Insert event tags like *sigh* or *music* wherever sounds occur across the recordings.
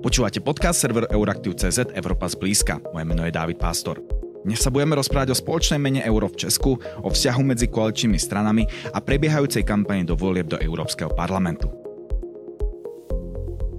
Počúvate podcast server Euraktiv.cz Evropa zblízka. Moje meno je David Pastor. Dnes sa budeme rozprávať o spoločnej mene euro v Česku, o vzťahu medzi koaličnými stranami a prebiehajúcej kampani do volieb do Európskeho parlamentu.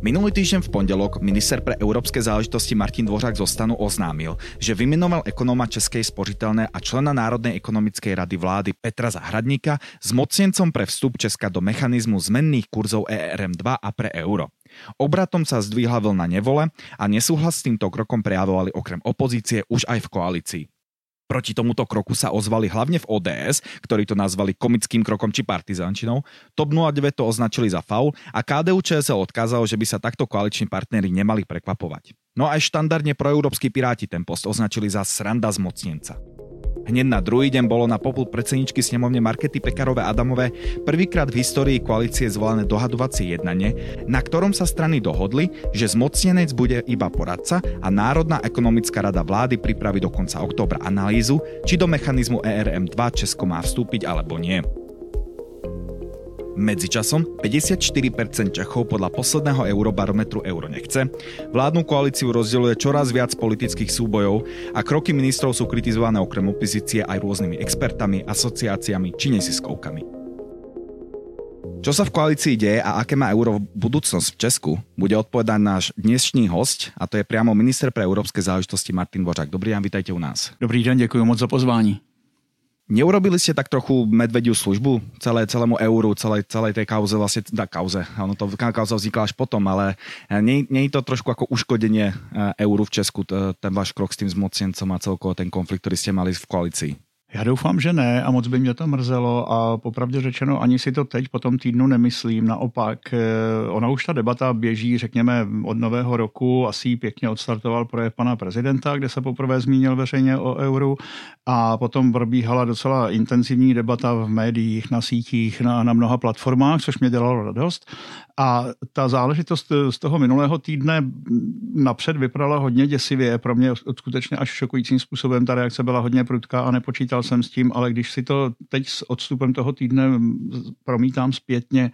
Minulý týždeň v pondelok minister pre európske záležitosti Martin Dvořák zo stanu oznámil, že vymenoval ekonóma Českej spořitelné a člena Národnej ekonomickej rady vlády Petra Zahradníka s mocnencom pre vstup Česka do mechanizmu zmenných kurzov ERM2 a pre euro. Obratom sa zdvihla vlna nevole a nesúhlas s týmto krokom prejavovali okrem opozície už aj v koalícii. Proti tomuto kroku sa ozvali hlavne v ODS, ktorí to nazvali komickým krokom či partizančinou. TOP 09 to označili za faul a KDU ČSL odkázalo, že by sa takto koaliční partnery nemali prekvapovať. No aj štandardne proeurópsky piráti ten post označili za sranda zmocnenca. Hneď na druhý deň bolo na popul predsedničky snemovne Markety Pekarové Adamové prvýkrát v histórii koalície zvolané dohadovacie jednanie, na ktorom sa strany dohodli, že zmocnenec bude iba poradca a Národná ekonomická rada vlády pripraví do konca októbra analýzu, či do mechanizmu ERM2 Česko má vstúpiť alebo nie. Medzičasom 54% Čechov podľa posledného eurobarometru euro nechce, vládnu koalíciu rozdeľuje čoraz viac politických súbojov a kroky ministrov sú kritizované okrem opozície aj rôznymi expertami, asociáciami či neziskovkami. Čo sa v koalícii deje a aké má euro budúcnosť v Česku, bude odpovedať náš dnešní host, a to je priamo minister pre európske záležitosti Martin Dvořák. Dobrý deň, vítajte u nás. Dobrý den, děkuji moc za pozvání. Neurobili ste tak trochu medvediu službu celé, celému euru, celej, celej tej kauze, vlastne, tá kauze, ono to kauza vznikla až potom, ale nie, nie je to trošku ako uškodenie euru v Česku, ten váš krok s tým zmocnencom a celkovo ten konflikt, ktorý ste mali v koalícii? Já doufám, že ne a moc by mě to mrzelo a popravdě řečeno ani si to teď po tom týdnu nemyslím. Naopak, eh, ona už ta debata běží, řekněme, od nového roku, asi pěkně odstartoval projev pana prezidenta, kde se poprvé zmínil veřejně o euru a potom probíhala docela intenzivní debata v médiích, na sítích, na, na mnoha platformách, což mě dělalo radost. A ta záležitost z toho minulého týdne napřed vypadala hodně děsivě. Pro mě skutečně až šokujícím způsobem ta reakce byla hodně prudká a nepočítal jsem s tím, ale když si to teď s odstupem toho týdne promítám zpětně,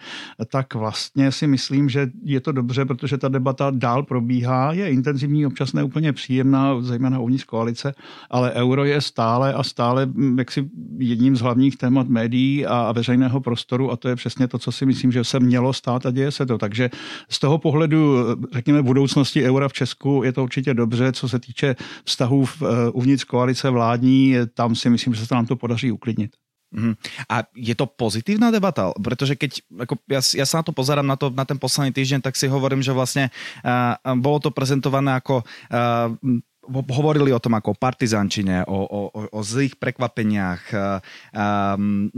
tak vlastně si myslím, že je to dobře, protože ta debata dál probíhá, je intenzivní, občas neúplně příjemná, zejména uvnitř koalice, ale euro je stále a stále jaksi jedním z hlavních témat médií a veřejného prostoru a to je přesně to, co si myslím, že se mělo stát a děje se to. Takže z toho pohledu, řekněme, budoucnosti eura v Česku je to určitě dobře. Co se týče vztahů v, uh, uvnitř koalice vládní, tam si myslím, že se nám to podaří uklidnit. Mm. A je to pozitívna debata? Pretože keď, ako ja, ja sa na to pozerám na, to, na ten posledný týždeň, tak si hovorím, že vlastne uh, bolo to prezentované ako uh, hovorili o tom ako o partizančine, o, o, o zlých prekvapeniach. Um,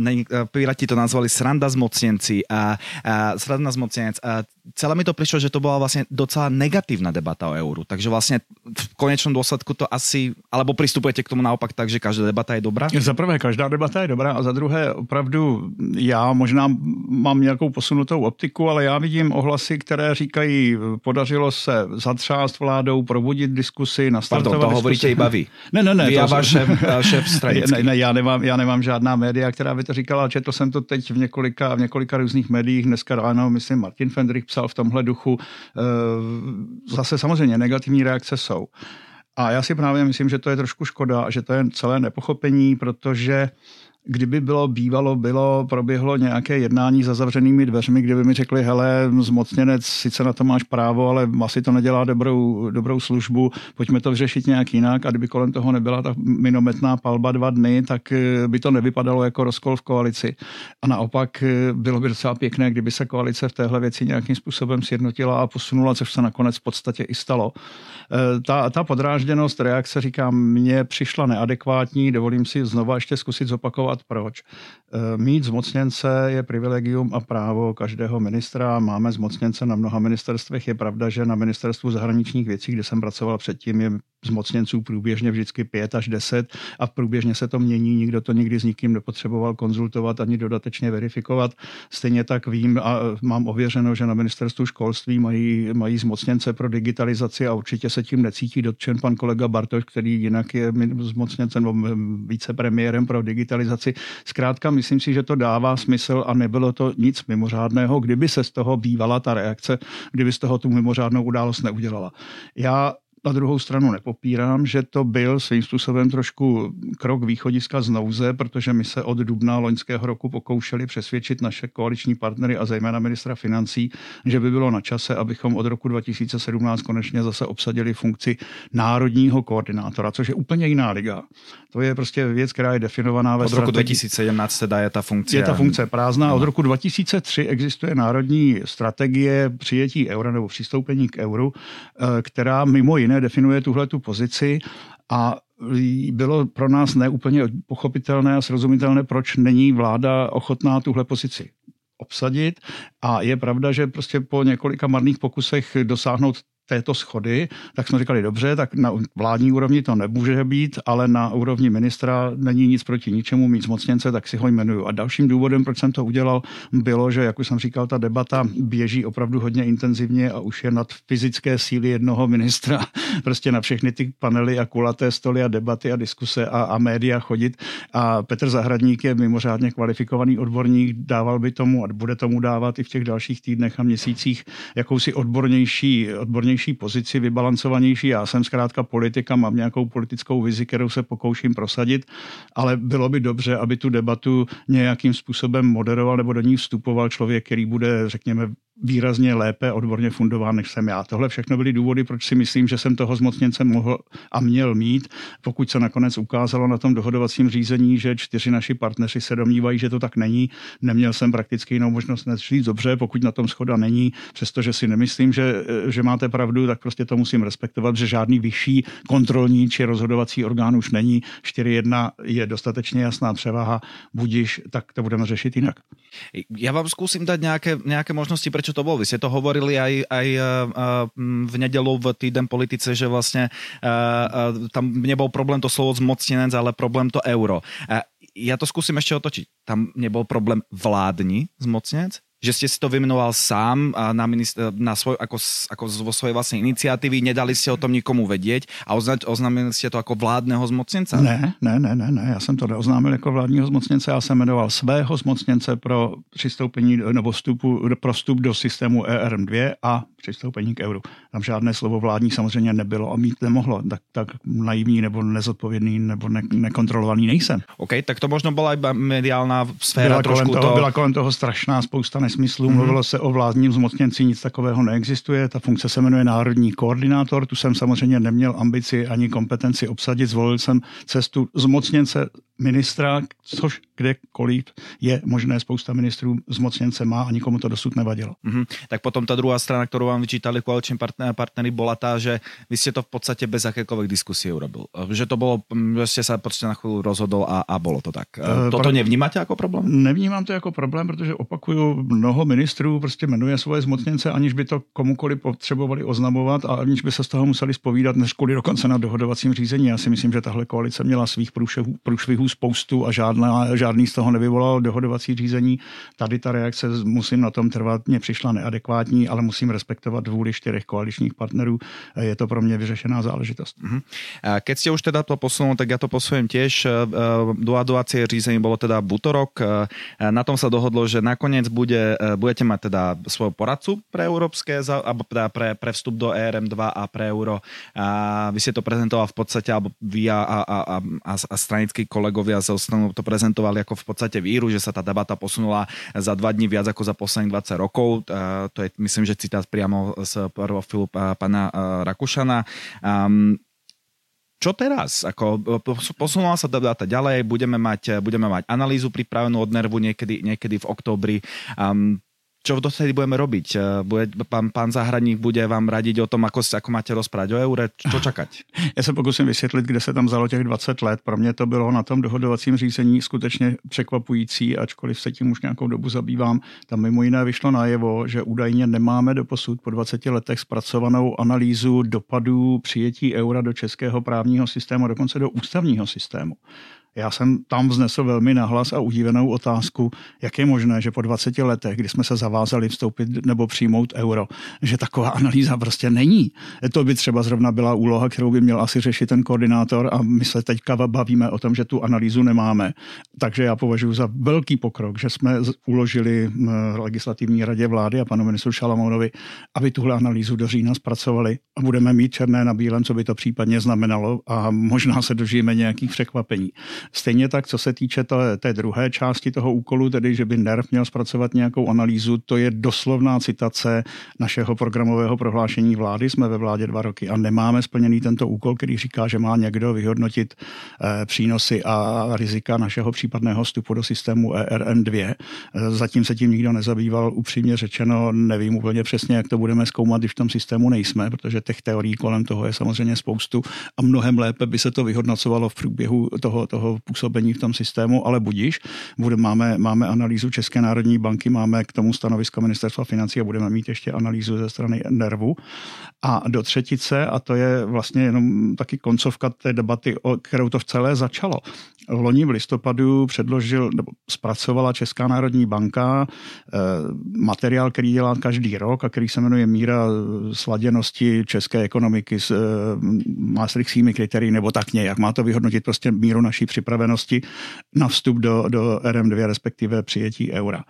Piráti to nazvali sranda zmocnenci a, a sranda zmocnenec. A celé mi to prišlo, že to bola vlastne docela negatívna debata o euru. Takže vlastne v konečnom dôsledku to asi, alebo pristupujete k tomu naopak tak, že každá debata je dobrá? Za prvé, každá debata je dobrá a za druhé, opravdu já možná mám nějakou posunutou optiku, ale já vidím ohlasy, které říkají, podařilo se zatřást vládou, probudit diskusy, nastavit Pardon, to hovoríte iba vy. *laughs* Ne, ne, ne. Vy to a váš šéf, šéf *laughs* Ne, ne, já nemám, já nemám žádná média, která by to říkala. Četl jsem to teď v několika, v několika různých médiích. Dneska ráno, myslím, Martin Fendrich psal v tomhle duchu. Eh, zase samozřejmě negativní reakce jsou. A já si právě myslím, že to je trošku škoda, že to je celé nepochopení, protože kdyby bylo bývalo, bylo, proběhlo nějaké jednání za zavřenými dveřmi, kdyby mi řekli, hele, zmocněnec, sice na to máš právo, ale asi to nedělá dobrou, dobrou službu, pojďme to vyřešit nějak jinak a kdyby kolem toho nebyla ta minometná palba dva dny, tak eh, by to nevypadalo jako rozkol v koalici. A naopak eh, bylo by docela pěkné, kdyby se koalice v téhle věci nějakým způsobem sjednotila a posunula, což se nakonec v podstatě i stalo. Eh, ta, ta podrážděnost reakce, říkám, mně přišla neadekvátní, dovolím si znova ještě zkusit zopakovat vysvětlovat, proč. Eh, mít zmocněnce je privilegium a právo každého ministra. Máme zmocněnce na mnoha ministerstvech. Je pravda, že na ministerstvu zahraničních věcí, kde jsem pracoval předtím, je zmocněnců průběžně vždycky pět až deset a průběžně se to mění, nikdo to nikdy s nikým nepotřeboval konzultovat ani dodatečně verifikovat. Stejně tak vím a mám ověřeno, že na ministerstvu školství mají, mají zmocněnce pro digitalizaci a určitě se tím necítí dotčen pan kolega Bartoš, který jinak je zmocněncem nebo vicepremiérem pro digitalizaci. Zkrátka myslím si, že to dává smysl a nebylo to nic mimořádného, kdyby se z toho bývala ta reakce, kdyby z toho tu mimořádnou událost neudělala. Já na druhou stranu nepopírám, že to byl svým způsobem trošku krok východiska z nouze, protože my se od dubna loňského roku pokoušeli přesvědčit naše koaliční partnery a zejména ministra financí, že by bylo na čase, abychom od roku 2017 konečně zase obsadili funkci národního koordinátora, což je úplně jiná liga. To je prostě věc, která je definovaná ve Od roku 2017 teda je ta funkce. Je ta funkce prázdná. Od roku 2003 existuje národní strategie přijetí eura nebo přistoupení k euru, eh, která mimo jiné jiné definuje tuhle tu pozici a bylo pro nás neúplně pochopitelné a srozumitelné, proč není vláda ochotná tuhle pozici obsadit. A je pravda, že prostě po několika marných pokusech dosáhnout této schody, tak jsme říkali, dobře, tak na vládní úrovni to nemůže být, ale na úrovni ministra není nic proti ničemu, mít zmocněnce, tak si ho jmenuju. A dalším důvodem, proč jsem to udělal, bylo, že, jak už jsem říkal, ta debata běží opravdu hodně intenzivně a už je nad fyzické síly jednoho ministra *laughs* prostě na všechny ty panely a kulaté stoly a debaty a diskuse a, a média chodit. A Petr Zahradník je mimořádně kvalifikovaný odborník, dával by tomu a bude tomu dávat i v těch dalších týdnech a měsících jakousi odbornější, odbornější silnější pozici, vybalancovanější. Já jsem zkrátka politika, mám nějakou politickou vizi, kterou se pokouším prosadit, ale bylo by dobře, aby tu debatu nějakým způsobem moderoval nebo do ní vstupoval člověk, který bude, řekněme, výrazně lépe odborně fundován, než jsem já. Tohle všechno byly důvody, proč si myslím, že jsem toho zmocněnce mohl a měl mít. Pokud se nakonec ukázalo na tom dohodovacím řízení, že čtyři naši partneři se domnívají, že to tak není, neměl jsem prakticky jinou možnost než říct dobře, pokud na tom schoda není, přestože si nemyslím, že, že máte pravdu, tak prostě to musím respektovat, že žádný vyšší kontrolní či rozhodovací orgán už není. 4.1 je dostatečně jasná převaha, budíš, tak to budeme řešit jinak. Já vám zkusím dát nějaké, nějaké možnosti, proč čo to bol. Vy ste to hovorili aj, aj eh, eh, v nedelu v týden politice, že vlastne eh, tam nebol problém to slovo zmocnenec, ale problém to euro. Ja to skúsim ešte otočiť. Tam nebol problém vládni zmocnenec, že ste si to vymenoval sám na, minister, na svoj, ako, ako vo svojej vlastnej iniciatívy, nedali ste o tom nikomu vedieť a ozna, oznámili ste to jako vládného zmocněnce? Ne, ne, ne, ne, ne, já jsem to neoznámil jako vládního zmocněnce, já jsem jmenoval svého zmocněnce pro přistoupení nebo vstupu, pro vstup do systému ERM2 a přistoupení k euru. Tam žádné slovo vládní samozřejmě nebylo a mít nemohlo. Tak, tak naivní nebo nezodpovědný nebo ne, nekontrolovaný nejsem. OK, tak to možno byla i mediálna sféra byla trošku kolem toho, to... Byla kolem toho strašná spousta nesmyslů. Mm-hmm. Mluvilo se o vládním zmocněnci, nic takového neexistuje. Ta funkce se jmenuje národní koordinátor. Tu jsem samozřejmě neměl ambici ani kompetenci obsadit. Zvolil jsem cestu zmocněnce ministra, což kdekoliv je možné, spousta ministrů zmocněnce má a nikomu to dosud nevadilo. Mm-hmm. Tak potom ta druhá strana, kterou vám vyčítali koaliční partnery, bola tá, že vy ste to v podstate bez akékoľvek diskusie urobil. Že to bolo, že ste sa prostě na chvíli rozhodol a, a bolo to tak. Uh, Toto nevnímáte jako problém? Nevnímám to jako problém, protože opakuju, mnoho ministrů prostě jmenuje svoje zmocněnce, aniž by to komukoliv potřebovali oznamovat a aniž by se z toho museli spovídat, než kvůli dokonce na dohodovacím řízení. Já si myslím, že tahle koalice měla svých průšvihů, průšvihů spoustu a žádná, žádný z toho nevyvolal dohodovací řízení. Tady ta reakce, musím na tom trvat, mě přišla neadekvátní, ale musím respektovat vůli čtyřech koaličních partnerů. Je to pro mě vyřešená záležitost. Uh-huh. Keď ste už teda to posunul, tak ja to posujem tiež. E, dohadovacie řízení bolo teda. E, na tom sa dohodlo, že nakoniec bude, budete mať teda svojho poradcu pre európske, alebo teda pre, pre vstup do ERM2 a pre euro. A vy ste to prezentoval v podstate, alebo vy a, a, a, a, a stranickí kolegovia z Ostanu to prezentovali ako v podstate víru, že sa tá debata posunula za dva dní viac ako za posledných 20 rokov. To je, myslím, že citát priamo z profilu pana Rakušana. Um, čo teraz? Ako, posunula sa debata ďalej, budeme mať, budeme mať analýzu pripravenú od Nervu niekedy, niekedy v októbri. Um, čo dotedy budeme robiť? E, bude, pán, pán Zahradník bude vám radiť o tom, ako, ako máte rozprávať o eure, čo *laughs* čakať? Já se pokusím vysvětlit, kde se tam vzalo těch 20 let. Pro mě to bylo na tom dohodovacím řízení skutečně překvapující, ačkoliv se tím už nějakou dobu zabývám. Tam mimo jiné vyšlo najevo, že údajně nemáme do posud po 20 letech zpracovanou analýzu dopadů přijetí eura do českého právního systému, dokonce do ústavního systému. Já jsem tam vznesl velmi nahlas a udívenou otázku, jak je možné, že po 20 letech, kdy jsme se zavázali vstoupit nebo přijmout euro, že taková analýza prostě není. To by třeba zrovna byla úloha, kterou by měl asi řešit ten koordinátor a my se teďka bavíme o tom, že tu analýzu nemáme. Takže já považuji za velký pokrok, že jsme uložili legislativní radě vlády a panu ministru Šalamounovi, aby tuhle analýzu do října zpracovali a budeme mít černé na bílém, co by to případně znamenalo a možná se dožijeme nějakých překvapení. Stejně tak, co se týče té, té druhé části toho úkolu, tedy že by NERV měl zpracovat nějakou analýzu, to je doslovná citace našeho programového prohlášení vlády. Jsme ve vládě dva roky a nemáme splněný tento úkol, který říká, že má někdo vyhodnotit eh, přínosy a rizika našeho případného vstupu do systému ERM2. Eh, zatím se tím nikdo nezabýval, upřímně řečeno, nevím úplně přesně, jak to budeme zkoumat, když v tom systému nejsme, protože těch teorií kolem toho je samozřejmě spoustu a mnohem lépe by se to vyhodnocovalo v průběhu toho, toho působení v tom systému, ale budíš. Bude, máme, máme analýzu České národní banky, máme k tomu stanovisko ministerstva financí a budeme mít ještě analýzu ze strany Nervu. A do třetice, a to je vlastně jenom taky koncovka té debaty, o kterou to v celé začalo. Loni v listopadu předložil, nebo zpracovala Česká národní banka eh, materiál, který dělá každý rok a který se jmenuje Míra sladěnosti české ekonomiky s eh, maastrichtskými kritérii, nebo tak nějak. Má to vyhodnotit prostě míru naší připravenosti na vstup do, do RM2, respektive přijetí eura.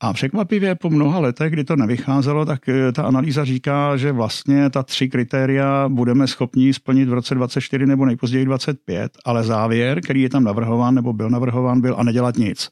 A překvapivě po mnoha letech, kdy to nevycházelo, tak eh, ta analýza říká, že vlastně ta tři kritéria budeme schopni splnit v roce 24 nebo nejpozději 25, ale závěr, který je tam navrhován nebo byl navrhován, byl a nedělat nic.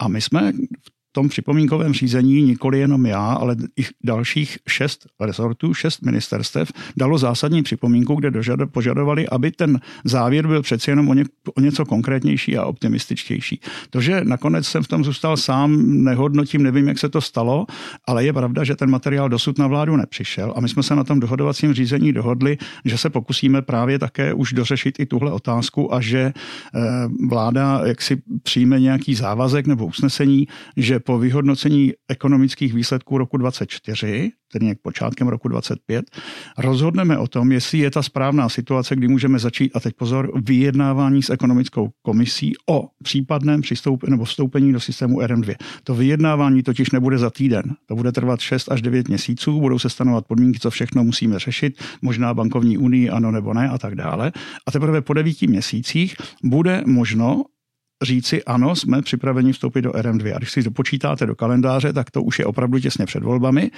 A my jsme v tom připomínkovém řízení nikoli jenom já, ale i dalších šest rezortů, šest ministerstev dalo zásadní připomínku, kde požadovali, aby ten závěr byl přeci jenom o, ně, o něco konkrétnější a optimističtější. To, že nakonec jsem v tom zůstal sám, nehodnotím, nevím, jak se to stalo, ale je pravda, že ten materiál dosud na vládu nepřišel a my jsme se na tom dohodovacím řízení dohodli, že se pokusíme právě také už dořešit i tuhle otázku a že eh, vláda jaksi přijme nějaký závazek nebo usnesení, že po vyhodnocení ekonomických výsledků roku 2024, tedy nějak počátkem roku 2025, rozhodneme o tom, jestli je ta správná situace, kdy můžeme začít, a teď pozor, vyjednávání s ekonomickou komisí o případném přistoupení nebo vstoupení do systému RM2. To vyjednávání totiž nebude za týden, to bude trvat 6 až 9 měsíců, budou se stanovat podmínky, co všechno musíme řešit, možná bankovní unii, ano nebo ne a tak dále. A teprve po devíti měsících bude možno říci ano, jsme připraveni vstoupit do RM2. A když si to počítáte do kalendáře, tak to už je opravdu těsně před volbami.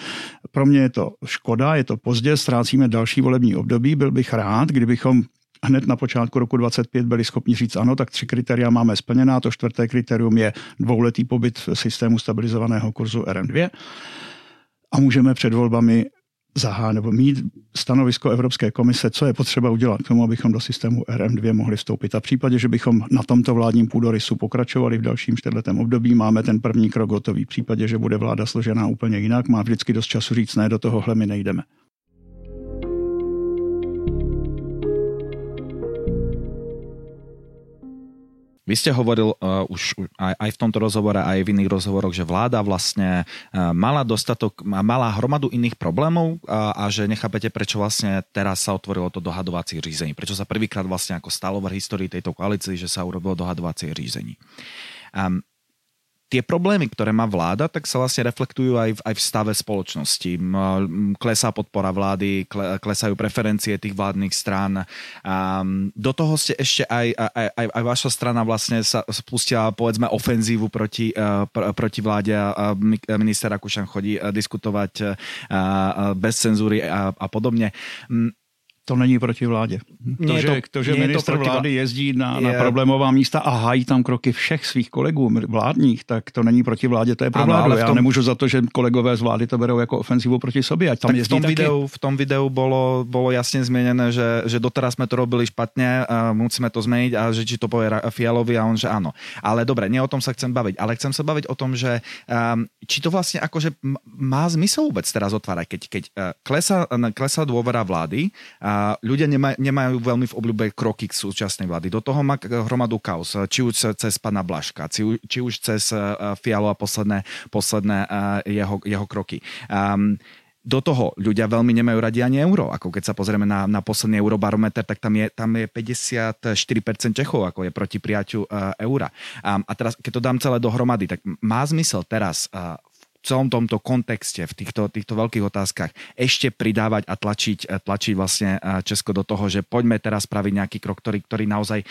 Pro mě je to škoda, je to pozdě, ztrácíme další volební období. Byl bych rád, kdybychom hned na počátku roku 25 byli schopni říct ano, tak tři kritéria máme splněná. To čtvrté kritérium je dvouletý pobyt v systému stabilizovaného kurzu RM2 a můžeme před volbami zahá nebo mít stanovisko Evropské komise, co je potřeba udělat k tomu, abychom do systému RM2 mohli vstoupit. A v případě, že bychom na tomto vládním půdorysu pokračovali v dalším čtvrtletém období, máme ten první krok gotový. V případě, že bude vláda složená úplně jinak, má vždycky dost času říct ne, do tohohle my nejdeme. Vy ste hovoril uh, už aj, aj v tomto rozhovore, aj v iných rozhovoroch, že vláda vlastne uh, mala dostatok, mala hromadu iných problémov uh, a že nechápete, prečo vlastne teraz sa otvorilo to dohadovacie řízení. Prečo sa prvýkrát vlastne ako stalo v histórii tejto koalícii, že sa urobilo dohadovacie řízení. Um, tie problémy, ktoré má vláda, tak sa vlastne reflektujú aj v, aj v stave spoločnosti. Klesá podpora vlády, klesajú preferencie tých vládnych strán. Do toho ste ešte aj, aj, aj, aj vaša strana vlastne sa spustila povedzme ofenzívu proti, e, pr, proti vláde a minister Rakušan chodí e, diskutovať e, bez cenzúry a, a podobne. To není proti vládě. To, že, to, to, že minister to vlády jezdí na, je... na problémová místa a hájí tam kroky všech svých kolegů vládních, tak to není proti vládě, to je pro ano, vládu. Já tom... nemůžu za to, že kolegové z vlády to berou jako ofenzivu proti sobě. Ať tam tak jezdí v tom, taky. videu, v tom videu bolo, bolo jasně změněné, že, že doteraz jsme to robili špatně, a musíme to změnit a že či to povie Fialovi a on, že ano. Ale dobré, nie o tom sa chcem baviť, ale chcem sa baviť o tom, že um, či to vlastne akože má zmysel vôbec teraz otvárať, keď, keď uh, klesá, klesá dôvera vlády ľudia nema, nemajú veľmi v obľúbe kroky k súčasnej vlády. Do toho má hromadu kaos, či už cez pana Blaška, či, či už cez uh, Fialo a posledné, posledné uh, jeho, jeho kroky. Um, do toho ľudia veľmi nemajú radi ani euro. Ako keď sa pozrieme na, na posledný eurobarometer, tak tam je, tam je 54% Čechov, ako je proti prijaťu uh, eura. A, a teraz, keď to dám celé dohromady, tak má zmysel teraz uh, celom tomto kontexte, v týchto, týchto veľkých otázkach ešte pridávať a tlačiť, tlačiť vlastne Česko do toho, že poďme teraz spraviť nejaký krok, ktorý, ktorý naozaj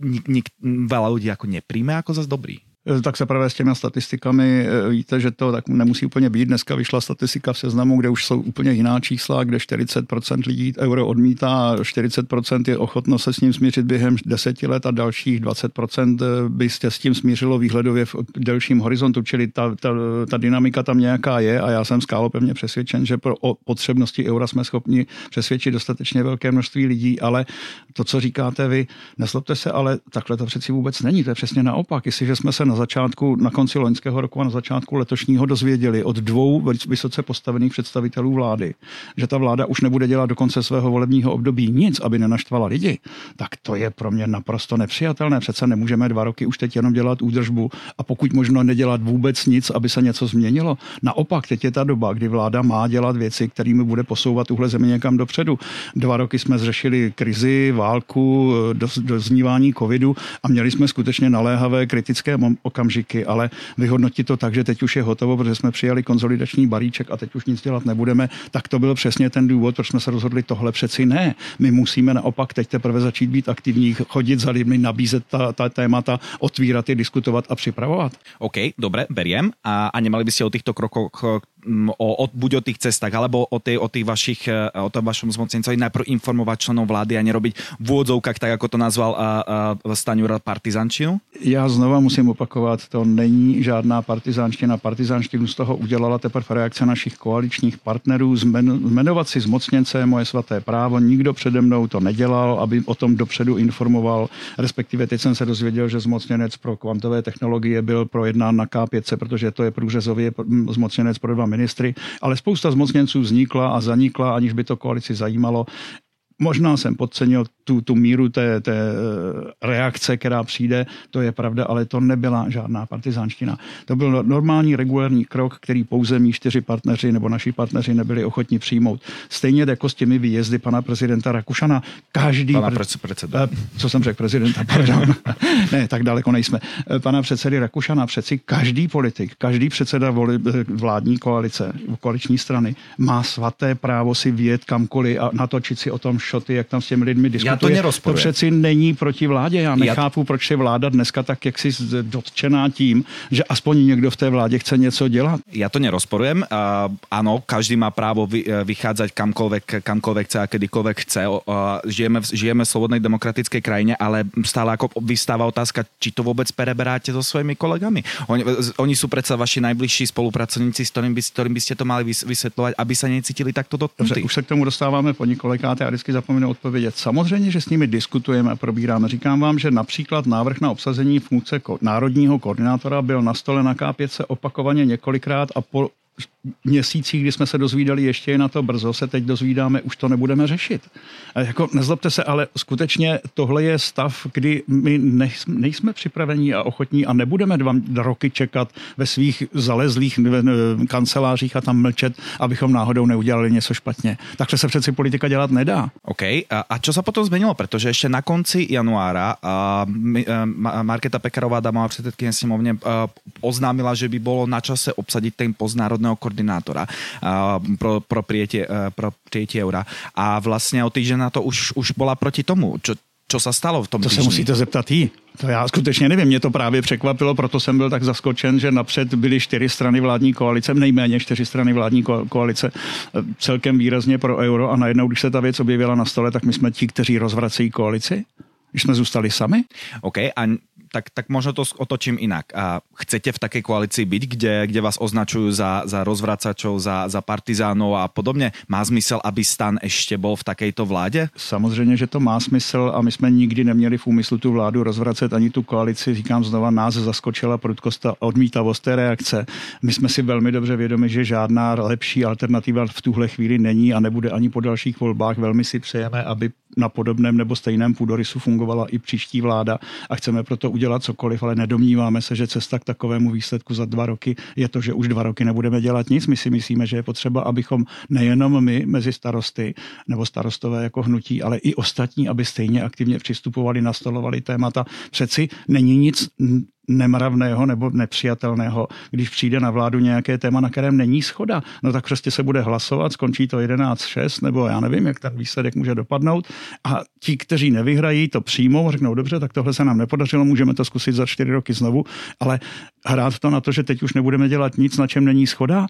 nik, nik, veľa ľudí ako nepríjme ako zase dobrý. Eh, tak se právě s těmi statistikami eh, víte, že to tak nemusí úplně být. Dneska vyšla statistika v seznamu, kde už jsou úplně jiná čísla, kde 40% lidí euro odmítá a 40% je ochotno se s ním smířit během deseti let a dalších 20% eh, by se s tím smířilo výhledově v delším horizontu, čili ta, ta, ta dynamika tam nějaká je a já jsem skálopevně přesvědčen, že pro potřebnosti eura jsme schopni přesvědčit dostatečně velké množství lidí, ale to, co říkáte vy, neslobte se, ale takhle to přeci vůbec není. To je přesně naopak. Jestliže jsme se na začátku, na konci loňského roku a na začátku letošního dozvěděli od dvou vysoce postavených představitelů vlády, že ta vláda už nebude dělat do konce svého volebního období nic, aby nenaštvala lidi, tak to je pro mě naprosto nepřijatelné. Přece nemůžeme dva roky už teď jenom dělat údržbu a pokud možno nedělat vůbec nic, aby se něco změnilo. Naopak, teď je ta doba, kdy vláda má dělat věci, kterými bude posouvat tuhle zemi někam dopředu. Dva roky jsme zřešili krizi, válku, doznívání covidu a měli jsme skutečně naléhavé kritické okamžiky, ale vyhodnotit to tak, že teď už je hotovo, protože jsme přijali konzolidační balíček a teď už nic dělat nebudeme, tak to byl přesně ten důvod, proč jsme se rozhodli tohle přeci ne. My musíme naopak teď teprve začít být aktivní, chodit za lidmi, nabízet ta, ta témata, otvírat je, diskutovat a připravovat. OK, dobre, beriem. A, a nemali by ste o týchto krokoch o, o, buď o tých cestách, alebo o, tej, o tých vašich, e, o tom vašom zmocnencovi najprv informovať členov vlády a nerobiť v úvodzovkách, tak ako to nazval a, a Staňura partizančinu? Já znova musím opakovat, to není žádná partizánština. Partizánštinu z toho udělala teprve reakce našich koaličních partnerů. Zmenovat si zmocněnce je moje svaté právo. Nikdo přede mnou to nedělal, aby o tom dopředu informoval. Respektive teď jsem se dozvěděl, že zmocněnec pro kvantové technologie byl projednán na K5, protože to je průřezově zmocněnec pro dva ministry, ale spousta zmocněnců vznikla a zanikla, aniž by to koalici zajímalo. Možná jsem podcenil tu, tu míru té, té eh, reakce, která přijde, to je pravda, ale to nebyla žádná partizánština. To byl normální regulární krok, který pouze mý čtyři partneři nebo naši partneři nebyli ochotni přijmout. Stejně jako s těmi výjezdy pana prezidenta Rakušana. Každý... Pana pre, prezidenta. Eh, co jsem řekl, prezidenta, pardon. *laughs* ne, tak daleko nejsme. Eh, pana předsedy Rakušana přeci každý politik, každý předseda voli, vládní koalice, koaliční strany má svaté právo si vyjet kamkoliv a natočit si o tom šoty, jak tam s těmi lidmi diskutuje. Já to nerozporuje. To přeci není proti vládě. Já nechápu, Já... proč je vláda dneska tak jaksi dotčená tím, že aspoň někdo v té vládě chce něco dělat. Já to nerozporujem. Uh, ano, každý má právo vy, e, vychádzať kamkoľvek, kamkoľvek chce a kedykoľvek chce. Uh, žijeme, v, žijeme v slobodnej demokratickej krajine, ale stále ako vystáva otázka, či to vôbec preberáte so svojimi kolegami. Oni, oni sú predsa vaši najbližší spolupracovníci, s ktorým by, ktorým by ste to mali vysvetľovať, aby sa necítili takto dotknutí. Už se k tomu dostáváme po několikáté a vždycky zapomenu odpovědět. Samozřejmě, že s nimi diskutujeme a probíráme. Říkám vám, že například návrh na obsazení funkce národního koordinátora byl na stole na K5 opakovaně několikrát a po měsících, kdy jsme se dozvídali ještě je na to brzo, se teď dozvídáme, už to nebudeme řešit. A jako nezlobte se, ale skutečně tohle je stav, kdy my nejsme připravení a ochotní a nebudeme dva roky čekat ve svých zalezlých kancelářích a tam mlčet, abychom náhodou neudělali něco špatně. Takhle se přeci politika dělat nedá. OK. A čo se potom změnilo? Protože ještě na konci januára uh, Marketa Pekarová, damová předsedkyně sněmovně, uh, oznámila, že by bylo na čase obsadit ten post národného koordinátora pro, pro, prijetie, pro prijetie eura. A vlastne o týždeň na to už, už bola proti tomu. Čo, čo sa stalo v tom To týždni? se musíte zeptat jí. To já skutečně nevím, mě to právě překvapilo, proto jsem byl tak zaskočen, že napřed byly čtyři strany vládní koalice, nejméně čtyři strany vládní koalice, eh, celkem výrazně pro euro a najednou, když se ta věc objevila na stole, tak my jsme ti, kteří rozvracejí koalici? Když jsme zůstali sami? OK, a tak, tak možno to otočím inak. A chcete v takej koalícii byť, kde, kde vás označujú za, za rozvracačov, za, za partizánov a podobně? Má zmysel, aby stan ešte bol v takejto vládě? Samozřejmě, že to má smysl a my jsme nikdy neměli v úmyslu tu vládu rozvracet ani tu koalici. Říkám znova, nás zaskočila prudkost a odmítavost té reakce. My jsme si velmi dobře vědomi, že žádná lepší alternativa v tuhle chvíli není a nebude ani po dalších volbách. Velmi si přejeme, aby na podobném nebo stejném půdorysu fungovala i příští vláda a chceme proto udělat cokoliv, ale nedomníváme se, že cesta k takovému výsledku za dva roky je to, že už dva roky nebudeme dělat nic. My si myslíme, že je potřeba, abychom nejenom my mezi starosty nebo starostové jako hnutí, ale i ostatní, aby stejně aktivně přistupovali, nastolovali témata. Přeci není nic nemravného nebo nepřijatelného, když přijde na vládu nějaké téma, na kterém není schoda. No tak prostě se bude hlasovat, skončí to 11-6, nebo já nevím, jak ten výsledek může dopadnout. A ti, kteří nevyhrají, to přijmou, řeknou, dobře, tak tohle se nám nepodařilo, můžeme to zkusit za čtyři roky znovu, ale hrát to na to, že teď už nebudeme dělat nic, na čem není schoda,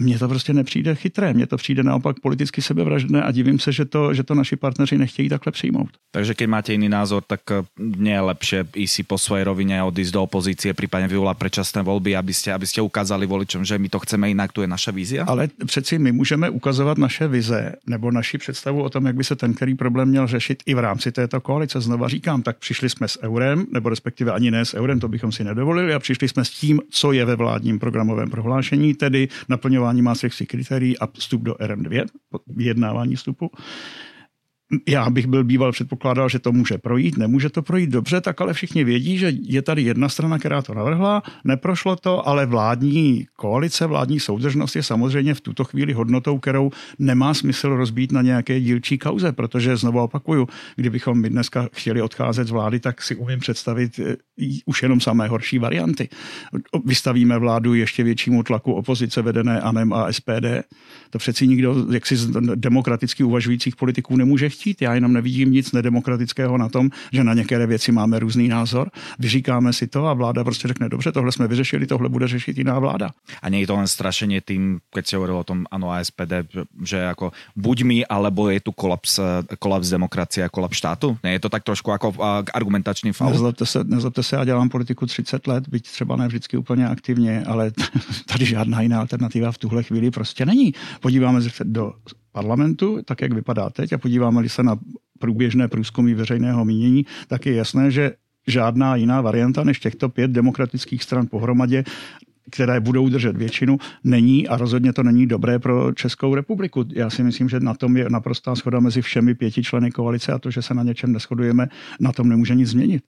mně to prostě nepřijde chytré, mně to přijde naopak politicky sebevraždné a divím se, že to, že to naši partneři nechtějí takhle přijmout. Takže keď máte jiný názor, tak eh, nie je lepšie ísť si po svojej rovine a odísť do opozície, prípadne vyvolať predčasné volby, aby ste, aby ste ukázali voličom, že my to chceme jinak, tu je naša vízia? Ale přeci my můžeme ukazovat naše vize nebo naši představu o tom, jak by se ten který problém měl řešit i v rámci této koalice. Znova říkám, tak přišli jsme s eurem, nebo respektive ani ne s eurem, to bychom si nedovolili, a přišli jsme s tím, co je ve vládním programovém prohlášení, tedy naplňování splňování Maastrichtských kritérií a vstup do RM2, vyjednávání vstupu já bych byl býval předpokládal, že to může projít, nemůže to projít dobře, tak ale všichni vědí, že je tady jedna strana, která to navrhla, neprošlo to, ale vládní koalice, vládní soudržnost je samozřejmě v tuto chvíli hodnotou, kterou nemá smysl rozbít na nějaké dílčí kauze, protože znovu opakuju, kdybychom my dneska chtěli odcházet z vlády, tak si umím představit eh, už jenom samé horší varianty. Vystavíme vládu ještě většímu tlaku opozice vedené ANEM a SPD. To přeci nikdo jaksi z demokraticky uvažujících politiků nemůže chtít chtít. Já jenom nevidím nic nedemokratického na tom, že na některé věci máme různý názor. Vyříkáme si to a vláda prostě řekne, dobře, tohle jsme vyřešili, tohle bude řešit jiná vláda. A je to len strašení tým, keď si hovoril o tom ano a SPD, že jako buď my, alebo je tu kolaps, kolaps demokracie a kolaps štátu? Nie je to tak trošku jako argumentačný faul? Nezlobte se, nezlobte se, já dělám politiku 30 let, byť třeba ne vždycky úplně aktivně, ale *laughs* tady žádná jiná alternativa v tuhle chvíli prostě není. Podíváme se do parlamentu, tak jak vypadá teď, a podíváme-li se na průběžné průzkumy veřejného mínění, tak je jasné, že žádná jiná varianta než těchto pět demokratických stran pohromadě které budou držet většinu, není a rozhodně to není dobré pro Českou republiku. Já si myslím, že na tom je naprostá schoda mezi všemi pěti členy koalice a to, že se na něčem neschodujeme, na tom nemůže nic změnit.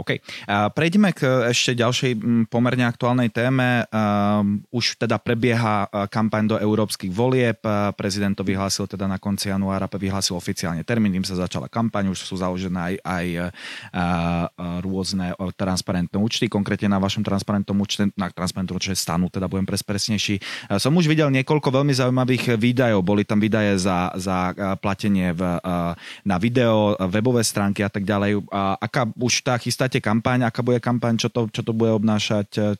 OK. Prejdeme k ešte ďalšej pomerne aktuálnej téme. Už teda prebieha kampaň do európskych volieb. Prezident to vyhlásil teda na konci januára, vyhlásil oficiálne termín, tým sa začala kampaň, už sú založené aj, aj rôzne transparentné účty, konkrétne na vašom transparentnom účte, na transparentnom účte stanu, teda budem prespresnejší. Som už videl niekoľko veľmi zaujímavých výdajov. Boli tam výdaje za, za platenie v, na video, webové stránky a tak ďalej. Aká už tá chystáte kampaň, aká bude kampaň, čo to, čo to bude obnášať, eh,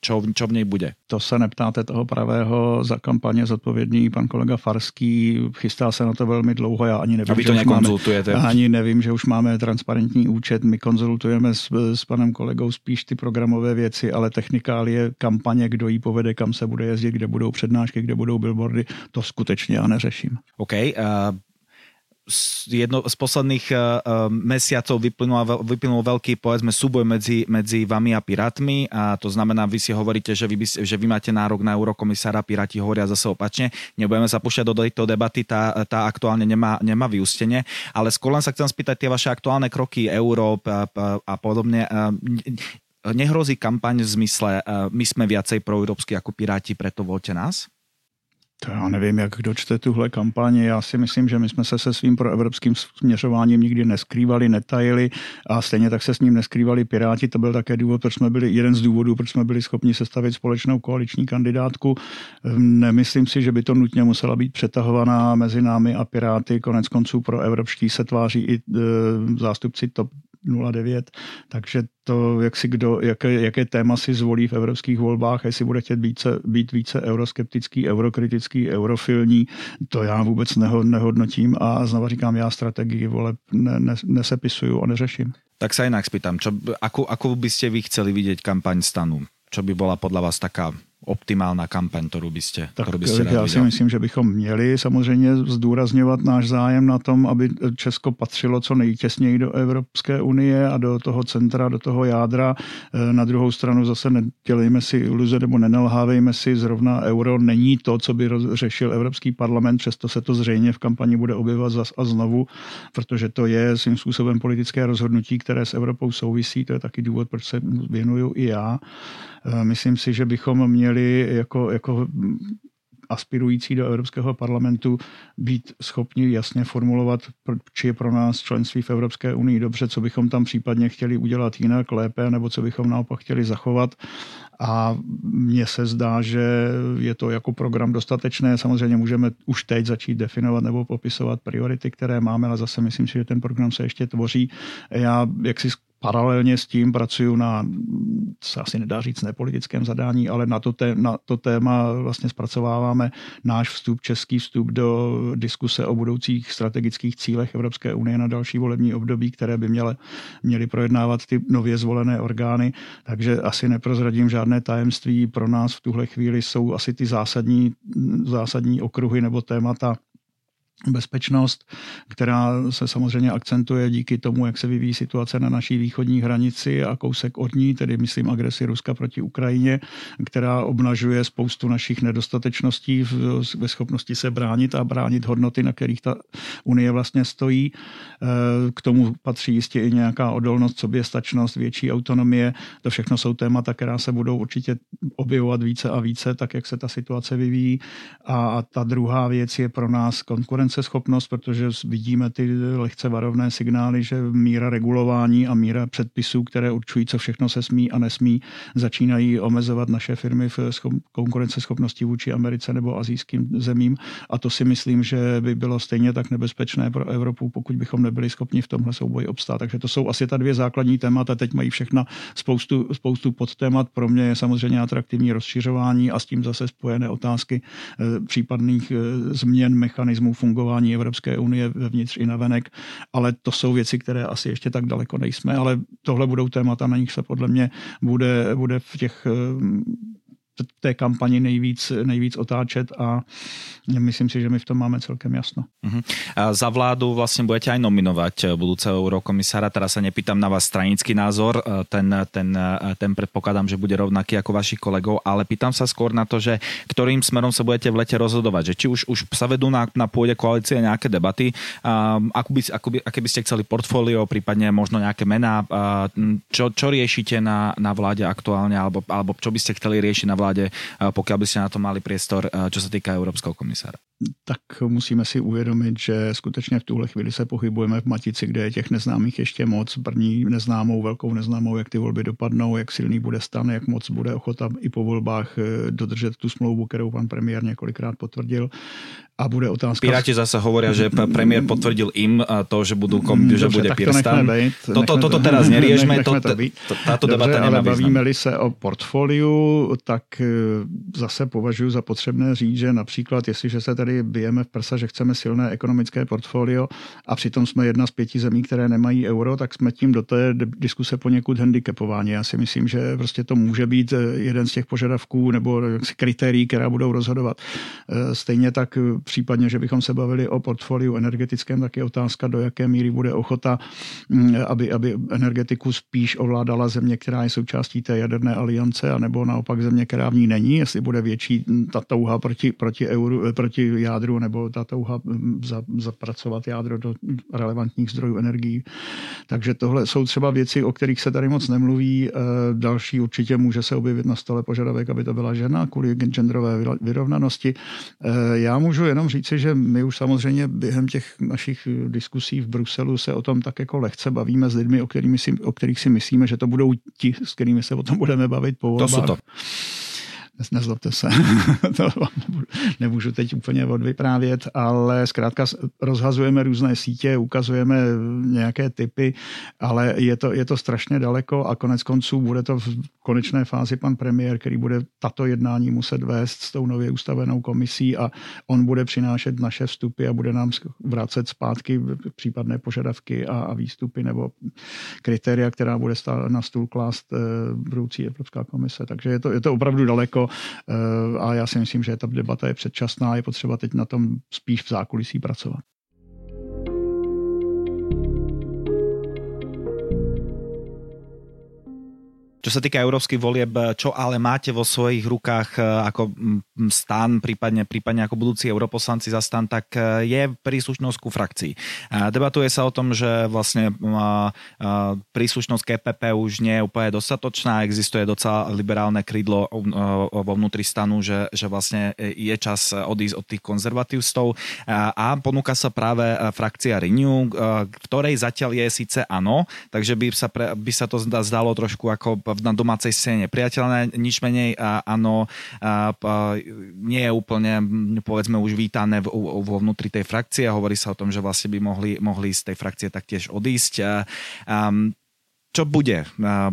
čo, čo v nej bude? To se neptáte toho pravého za kampaně zodpovědný pan kolega Farský, chystá se na to velmi dlouho, já ani nevím, A vy to nekonzultujete? Máme, ani nevím, že už máme transparentní účet, my konzultujeme s, s panem kolegou spíš ty programové věci, ale technikálie kampaně, kdo jí povede, kam se bude jezdit, kde budou přednášky, kde budou billboardy, to skutečně já neřeším. OK, uh jedno z posledných uh, mesiacov vyplynul, vyplynul veľký povedzme súboj medzi, medzi vami a Pirátmi a to znamená, vy si hovoríte, že vy, že vy máte nárok na eurokomisára, Piráti hovoria zase opačne. Nebudeme sa púšťať do tejto debaty, tá, tá aktuálne nemá, nemá vyústenie, ale skôr len sa chcem spýtať tie vaše aktuálne kroky Európ a, a, podobne. Nehrozí kampaň v zmysle, my sme viacej proeurópsky ako Piráti, preto voľte nás? To já nevím, jak kdo čte tuhle kampaně. Já si myslím, že my jsme se se svým proevropským směřováním nikdy neskrývali, netajili a stejně tak se s ním neskrývali Piráti. To byl také důvod, proč jsme byli, jeden z důvodů, proč jsme byli schopni sestavit společnou koaliční kandidátku. Nemyslím si, že by to nutně musela být přetahovaná mezi námi a Piráty. Konec konců pro evropští se tváří i e, zástupci TOP 09, takže to, jak si kdo, jaké, jaké téma si zvolí v evropských volbách, jestli bude chtět více, být více euroskeptický, eurokritický, eurofilní, to já vůbec nehodnotím a znova říkám, já strategii voleb ne, ne, nesepisuju a neřeším. Tak se jinak spýtam, čo, ako, ako by ste vy chceli vidět kampaň stanu? Čo by byla podle vás taká optimálna kampaň, kterou byste, tak, kterou byste Já si myslím, že bychom měli samozřejmě zdůrazňovat náš zájem na tom, aby Česko patřilo co nejtěsněji do Evropské unie a do toho centra, do toho jádra. E, na druhou stranu zase nedělejme si iluze nebo nenelhávejme si, zrovna euro není to, co by řešil Evropský parlament, přesto se to zřejmě v kampani bude objevovat zas a znovu, protože to je svým způsobem politické rozhodnutí, které s Evropou souvisí. To je taky důvod, proč se věnuju i já. E, myslím si, že bychom měli měli jako, jako aspirující do Evropského parlamentu být schopni jasně formulovat, či je pro nás členství v Evropské unii dobře, co bychom tam případně chtěli udělat jinak, lépe, nebo co bychom naopak chtěli zachovat. A mně se zdá, že je to jako program dostatečné. Samozřejmě můžeme už teď začít definovat nebo popisovat priority, které máme, ale zase myslím si, že ten program se ještě tvoří. Já, jak si paralelně s tím pracuju na, se asi nedá říct nepolitickém zadání, ale na to, té, na to téma vlastně zpracováváme náš vstup, český vstup do diskuse o budoucích strategických cílech Evropské unie na další volební období, které by měly, měly projednávat ty nově zvolené orgány. Takže asi neprozradím žádné tajemství. Pro nás v tuhle chvíli jsou asi ty zásadní, zásadní okruhy nebo témata bezpečnost, která se samozřejmě akcentuje díky tomu, jak se vyvíjí situace na naší východní hranici a kousek od ní, tedy myslím agresi Ruska proti Ukrajině, která obnažuje spoustu našich nedostatečností ve schopnosti se bránit a bránit hodnoty, na kterých ta Unie vlastně stojí. Eh, k tomu patří jistě i nějaká odolnost, soběstačnost, větší autonomie. To všechno jsou témata, která se budou určitě objevovat více a více, tak jak se ta situace vyvíjí. A ta druhá věc je pro nás konkurence konkurenceschopnost, protože vidíme ty lehce varovné signály, že míra regulování a míra předpisů, které určují, co všechno se smí a nesmí, začínají omezovat naše firmy v konkurenceschopnosti vůči Americe nebo azijským zemím. A to si myslím, že by bylo stejně tak nebezpečné pro Evropu, pokud bychom nebyli schopni v tomhle souboji obstát. Takže to jsou asi ta dvě základní témata. Teď mají všechna spoustu, spoustu podtémat. Pro mě je samozřejmě atraktivní rozšiřování a s tím zase spojené otázky eh, případných eh, změn mechanismů fungování fungování Evropské unie vevnitř i navenek, ale to jsou věci, které asi ještě tak daleko nejsme, ale tohle budou témata, na nich se podle mě bude, bude v těch té kampani nejvíc, nejvíc otáčet a myslím si, že my v tom máme celkem jasno. Uh-huh. A za vládu vlastně budete aj nominovať eh, budúceho eurokomisára. Teraz sa nepýtam na vás stranický názor, eh, ten, ten, eh, ten predpokladám, že bude rovnaký ako vašich kolegov, ale pýtam sa skôr na to, že ktorým smerom sa budete v lete rozhodovať. Že či už, už sa vedú na, na pôde koalície nejaké debaty, ako by, ako by, aké by ste chceli portfólio, prípadne možno nejaké mená, čo, čo riešite na, na vláde aktuálne, alebo, alebo čo by ste chceli riešiť na vláde vláde, pokud byste na to mali priestor, čo se týká Evropského komisára? Tak musíme si uvědomit, že skutečně v tuhle chvíli se pohybujeme v matici, kde je těch neznámých ještě moc. První neznámou, velkou neznámou, jak ty volby dopadnou, jak silný bude stan, jak moc bude ochota i po volbách eh, dodržet tu smlouvu, kterou pan premiér několikrát potvrdil a bude otázka... Piráti zase hovoria, že premiér potvrdil im to, že, budú kom, mm, že bude Pirstan. To toto, toto teraz neriežme, to, to, to, táto *laughs* Dobře, debata nemá ale bavíme-li se o portfoliu, tak zase považuji za potřebné říct, že například, jestliže se tady bijeme v prsa, že chceme silné ekonomické portfolio a přitom jsme jedna z pěti zemí, které nemají euro, tak jsme tím do té diskuse poněkud handicapováni. Já si myslím, že prostě to může být e, jeden z těch požadavků nebo kritérií, která budou rozhodovat. Stejně tak případně, že bychom se bavili o portfoliu energetickém, tak je otázka, do jaké míry bude ochota, mm, aby, aby energetiku spíš ovládala země, která je součástí té jaderné aliance, anebo naopak země, která ní není, jestli bude větší ta touha proti, proti, euru, proti jádru nebo ta touha za, zapracovat jádro do relevantních zdrojů energií. Takže tohle jsou třeba věci, o kterých se tady moc nemluví. Další určitě může se objevit na stole požadavek, aby to byla žena kvůli genderové vyrovnanosti. Já můžu jenom říci, že my už samozřejmě během těch našich diskusí v Bruselu se o tom tak jako lehce bavíme s lidmi, o, kterými si, o kterých si myslíme, že to budou ti, s kterými se o tom budeme bavit po volbách. To jsou to nezlobte se, *laughs* to nemůžu teď úplně odvyprávět, ale zkrátka rozhazujeme různé sítě, ukazujeme nějaké typy, ale je to, je to strašně daleko a konec konců bude to v konečné fázi pan premiér, který bude tato jednání muset vést s tou nově ustavenou komisí a on bude přinášet naše vstupy a bude nám vracet zpátky případné požadavky a, a výstupy nebo kritéria, která bude na stůl klást eh, budoucí Evropská komise. Takže je to, je to opravdu daleko Eh, a já si myslím, že ta debata je předčasná, je potřeba teď na tom spíš v zákulisí pracovat. Čo sa týka európskych volieb, čo ale máte vo svojich rukách eh, ako stan, prípadne, prípadne ako budúci europoslanci za stan, tak eh, je príslušnosť ku frakcii. Debatuje sa o tom, že vlastne príslušnosť KPP už nie je úplne dostatočná, existuje docela liberálne krídlo vo vnútri stanu, že, že vlastne je čas odísť od tých konzervatívstov a ponúka sa práve frakcia Renew, ktorej zatiaľ je síce áno, takže by sa, pre, by sa to zdalo trošku ako na domácej scéne priateľné, nič menej áno, nie je úplne, povedzme, už vítané vo vnútri tej frakcie a hovorí sa o tom, že vlastne by mohli, mohli z tej frakcie taktiež odísť. A, čo bude?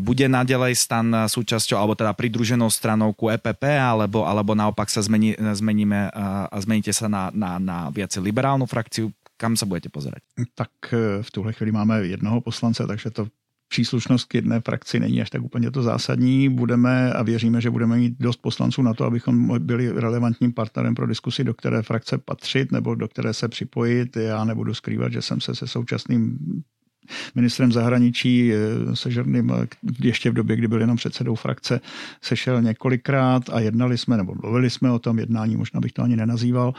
Bude naďalej stan súčasťou, alebo teda pridruženou stranou ku EPP, alebo, alebo naopak sa zmení, zmeníme a zmeníte sa na, na, na viacej liberálnu frakciu? Kam sa budete pozerať? Tak e, v tuhle chvíli máme jednoho poslance, takže to příslušnost k jedné frakci není až tak úplně to zásadní. Budeme a věříme, že budeme mít dost poslanců na to, abychom byli relevantním partnerem pro diskusi, do které frakce patřit nebo do které se připojit. Já nebudu skrývat, že jsem se se současným ministrem zahraničí eh, se Žerným eh, ještě v době, kdy byl jenom předsedou frakce, sešel několikrát a jednali jsme, nebo mluvili jsme o tom jednání, možná bych to ani nenazýval.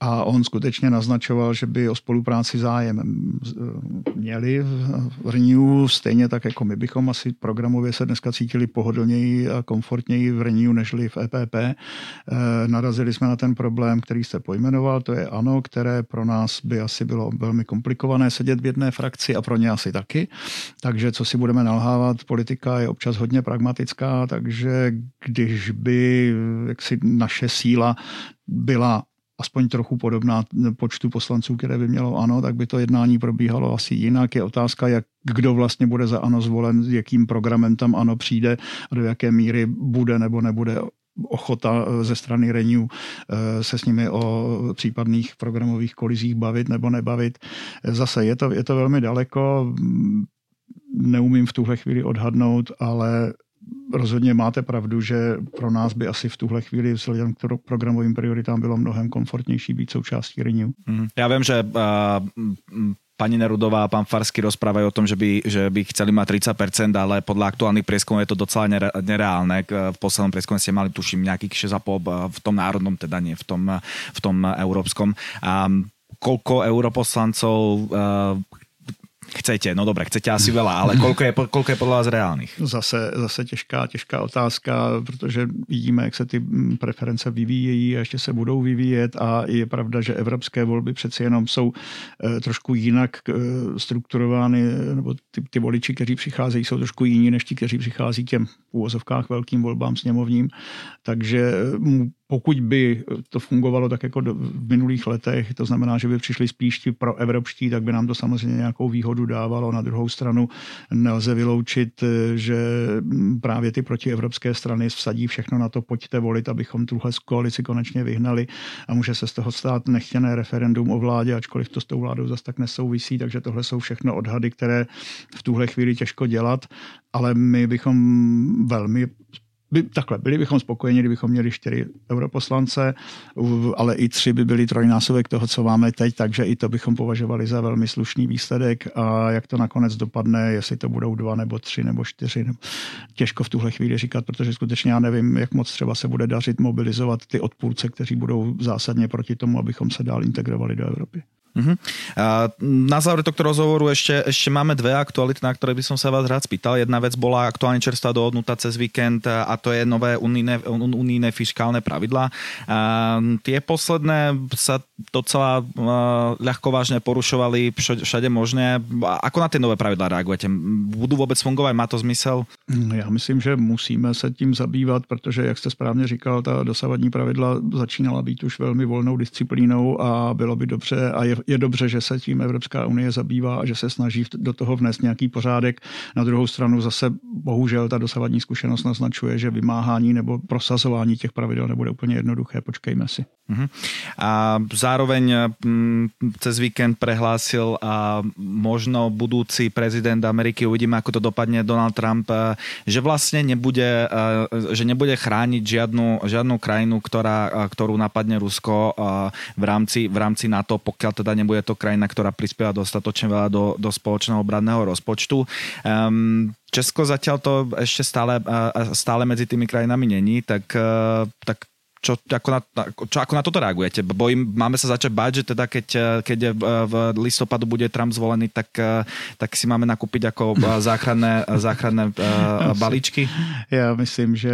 A on skutečně naznačoval, že by o spolupráci zájem eh, měli v Renew, stejně tak jako my bychom asi programově se dneska cítili pohodlněji a komfortněji v Renew, nežli v EPP. Narazili jsme na ten problém, který jste pojmenoval, to je ano, které pro nás by asi bylo velmi komplikované sedět v jedné frakci a pro ně asi taky. Takže co si budeme nalhávat, politika je občas hodně pragmatická, takže když by jaksi naše síla byla aspoň trochu podobná počtu poslanců, které by mělo ano, tak by to jednání probíhalo asi jinak. Je otázka, jak kdo vlastně bude za ano zvolen, s jakým programem tam ano přijde a do jaké míry bude nebo nebude ochota eh, ze strany Renew eh, se s nimi o případných programových kolizích bavit nebo nebavit. Zase je to, je to velmi daleko, neumím v tuhle chvíli odhadnout, ale rozhodně máte pravdu, že pro nás by asi v tuhle chvíli vzhledem k programovým prioritám bylo mnohem komfortnější být součástí Renew. Mm, já vím, že uh, pani Nerudová a pán Farsky rozprávajú o tom, že by, že by chceli mať 30%, ale podľa aktuálnych prieskumov je to docela nereálne. V poslednom prieskume ste mali, tuším, nejakých 6,5 v tom národnom, teda nie v tom, v tom európskom. A koľko europoslancov Chcete, no dobré, chcete asi veľa, ale koľko je, koľko je podle vás reálných? Zase, zase těžká, těžká otázka, protože vidíme, jak se ty preference vyvíjejí a ještě se budou vyvíjet a je pravda, že evropské volby přeci jenom jsou eh, trošku jinak eh, strukturovány, nebo ty, ty voliči, kteří přicházejí, jsou trošku jiní než ti, kteří přichází těm úvozovkách velkým volbám sněmovním. Takže eh, pokud by to fungovalo tak jako v minulých letech, to znamená, že by přišli spíš ti pro evropští, tak by nám to samozřejmě nějakou výhodu dávalo. Na druhou stranu nelze vyloučit, že právě ty protievropské strany vsadí všechno na to, pojďte volit, abychom tuhle koalici konečně vyhnali a může se z toho stát nechtěné referendum o vládě, ačkoliv to s tou vládou zase tak nesouvisí, takže tohle jsou všechno odhady, které v tuhle chvíli těžko dělat, ale my bychom velmi by, takhle, byli bychom spokojeni, kdybychom měli čtyři europoslance, ale i tři by byli trojnásobek toho, co máme teď, takže i to bychom považovali za velmi slušný výsledek a jak to nakonec dopadne, jestli to budou dva nebo tři nebo čtyři, těžko v tuhle chvíli říkat, protože skutečně já nevím, jak moc třeba se bude dařit mobilizovat ty odpůrce, kteří budou zásadně proti tomu, abychom se dál integrovali do Evropy. Uh-huh. A na záver tohto rozhovoru ešte, ešte máme dve aktuality, na ktoré by som sa vás rád spýtal. Jedna vec bola aktuálne čerstvá dohodnutá cez víkend a to je nové unijné, unijné fiskálne pravidlá. A tie posledné sa docela ľahko vážne porušovali všade možné. Ako na tie nové pravidlá reagujete? Budú vôbec fungovať? Má to zmysel? Já myslím, že musíme se tím zabývat, protože, jak jste správně říkal, ta dosavadní pravidla začínala být už velmi volnou disciplínou a bylo by dobře a je je dobře, že se tím Evropská unie zabývá a že se snaží do toho vnést nějaký pořádek. Na druhou stranu zase bohužel ta dosavadní zkušenost naznačuje, že vymáhání nebo prosazování těch pravidel nebude úplně jednoduché. Počkejme si. Uh-huh. A zároveň m, cez víkend prehlásil a možno budúci prezident Ameriky, uvidíme, ako to dopadne Donald Trump, že vlastne nebude, že nebude chrániť žiadnu, žiadnu krajinu, ktorá, ktorú napadne Rusko v rámci, v rámci NATO, pokiaľ teda nebude to krajina, ktorá prispieva dostatočne veľa do, do spoločného obradného rozpočtu. Um, Česko zatiaľ to ešte stále, stále medzi tými krajinami není, tak, tak čo, ako na, čo, ako na toto reagujete? Bojím, máme sa začať báť, že teda keď, keď v listopadu bude Trump zvolený, tak, tak si máme nakúpiť ako záchranné, záchranné balíčky? Já myslím, že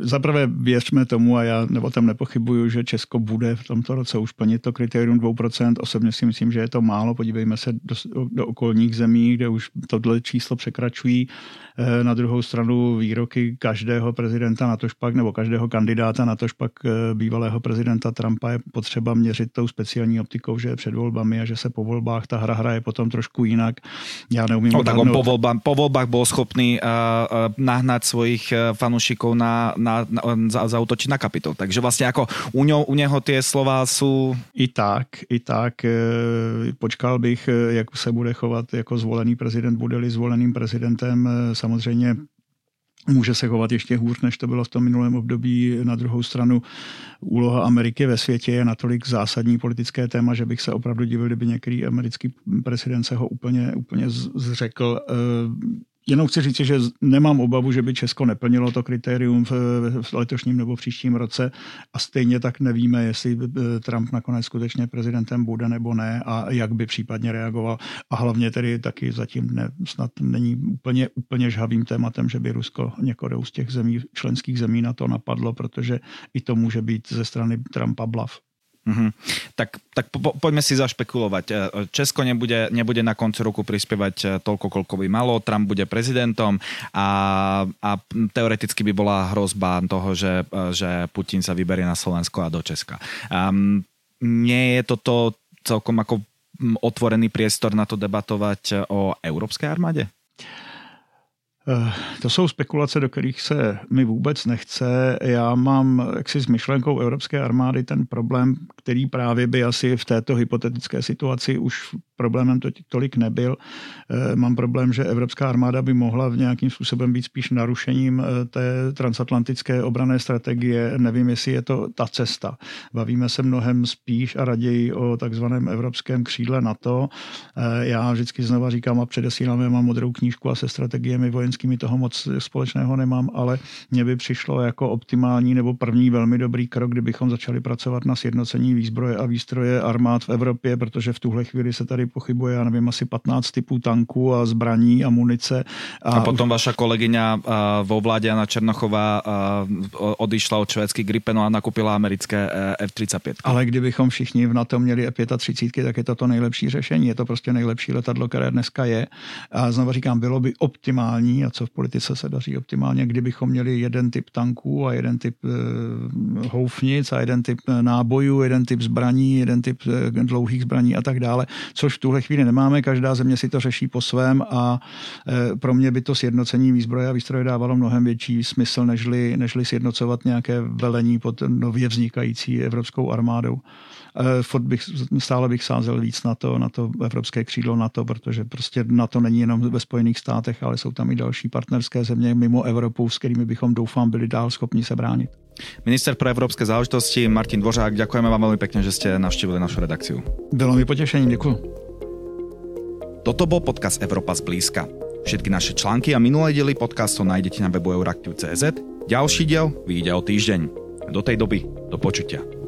zaprvé věřme tomu a já o tom nepochybuju, že Česko bude v tomto roce už plnit to kritérium 2%. Osobně si myslím, že je to málo. Podívejme se do, do okolních zemí, kde už tohle číslo překračují. Eh, na druhou stranu výroky každého prezidenta na tož pak, nebo každého kandidáta na tož pak eh, bývalého prezidenta Trumpa je potřeba měřit tou speciální optikou, že je před volbami a že se po volbách ta hra hraje potom trošku jinak. Já neumím no, tak on po, volbách, po volbách byl schopný uh, uh, nahnat svojich fanúšikov na, na, na, za, zautočiť na kapitol. Takže vlastně jako u, něho, u něho ty slova jsou... I tak, i tak. Počkal bych, jak se bude chovat jako zvolený prezident, bude-li zvoleným prezidentem samozřejmě může se chovat ještě hůř, než to bylo v tom minulém období. Na druhou stranu úloha Ameriky ve světě je natolik zásadní politické téma, že bych se opravdu divil, kdyby některý americký prezident se ho úplně, úplně zřekl. Jenom chci říct, že nemám obavu, že by Česko neplnilo to kritérium v, letošním nebo příštím roce a stejně tak nevíme, jestli Trump nakonec skutečně prezidentem bude nebo ne a jak by případně reagoval. A hlavně tedy taky zatím ne, snad není úplně, úplně žhavým tématem, že by Rusko někoho z těch zemí, členských zemí na to napadlo, protože i to může být ze strany Trumpa blav. Mm-hmm. Tak, tak po, poďme si zašpekulovať. E, Česko nebude, nebude na konci roku prispievať e, toľko, koľko by malo. Trump bude prezidentom a, a teoreticky by bola hrozba toho, že, e, že Putin sa vyberie na Slovensko a do Česka. Um, nie je toto celkom ako otvorený priestor na to debatovať o európskej armáde? Eh, to jsou spekulace, do kterých se mi vůbec nechce. Já mám jaksi s myšlenkou Evropské armády ten problém, který právě by asi v této hypotetické situaci už problémem to tolik nebyl. Eh, mám problém, že Evropská armáda by mohla v nějakým způsobem být spíš narušením eh, té transatlantické obrané strategie. Nevím, jestli je to ta cesta. Bavíme se mnohem spíš a raději o takzvaném evropském křídle NATO. Já vždycky znova říkám a předesílám, já mám modrou knížku a se strategiemi vojenskými toho moc společného nemám, ale mně by přišlo jako optimální nebo první velmi dobrý krok, kdybychom začali pracovat na sjednocení výzbroje a výstroje armád v Evropě, protože v tuhle chvíli se tady pochybuje, já nevím, asi 15 typů tanků a zbraní a munice. A, a potom vaša kolegyňa vo vládě Jana Černochová odišla od švédských Gripenů a nakupila americké e, F-35. Ale kdybychom všichni v NATO měli F-35, tak je to to nejlepší řešení. Je to prostě nejlepší letadlo, které dneska je. A znovu říkám, bylo by optimální, a co v politice se daří optimálně, kdybychom měli jeden typ tanků a jeden typ e, houfnic a jeden typ nábojů, jeden typ zbraní, jeden typ e, dlouhých zbraní a tak dále, což tuhle chvíli nemáme, každá země si to řeší po svém a pro mě by to sjednocení výzbroje a výstroje dávalo mnohem větší smysl, nežli, nežli sjednocovat nějaké velení pod nově vznikající evropskou armádou. Fot bych, stále bych sázel víc na to, na to evropské křídlo NATO, protože prostě NATO není jenom ve Spojených státech, ale jsou tam i další partnerské země mimo Evropu, s kterými bychom doufám byli dál schopni se bránit. Minister pro evropské záležitosti Martin Dvořák, děkujeme vám velmi pěkně, že jste navštívili našu redakciu. Bylo mi potěšením, děkuji. Toto bol podcast Evropa zblízka. Všetky naše články a minulé diely podcastu nájdete na webu euraktiv.cz. Ďalší diel vyjde o týždeň. Do tej doby, do počutia.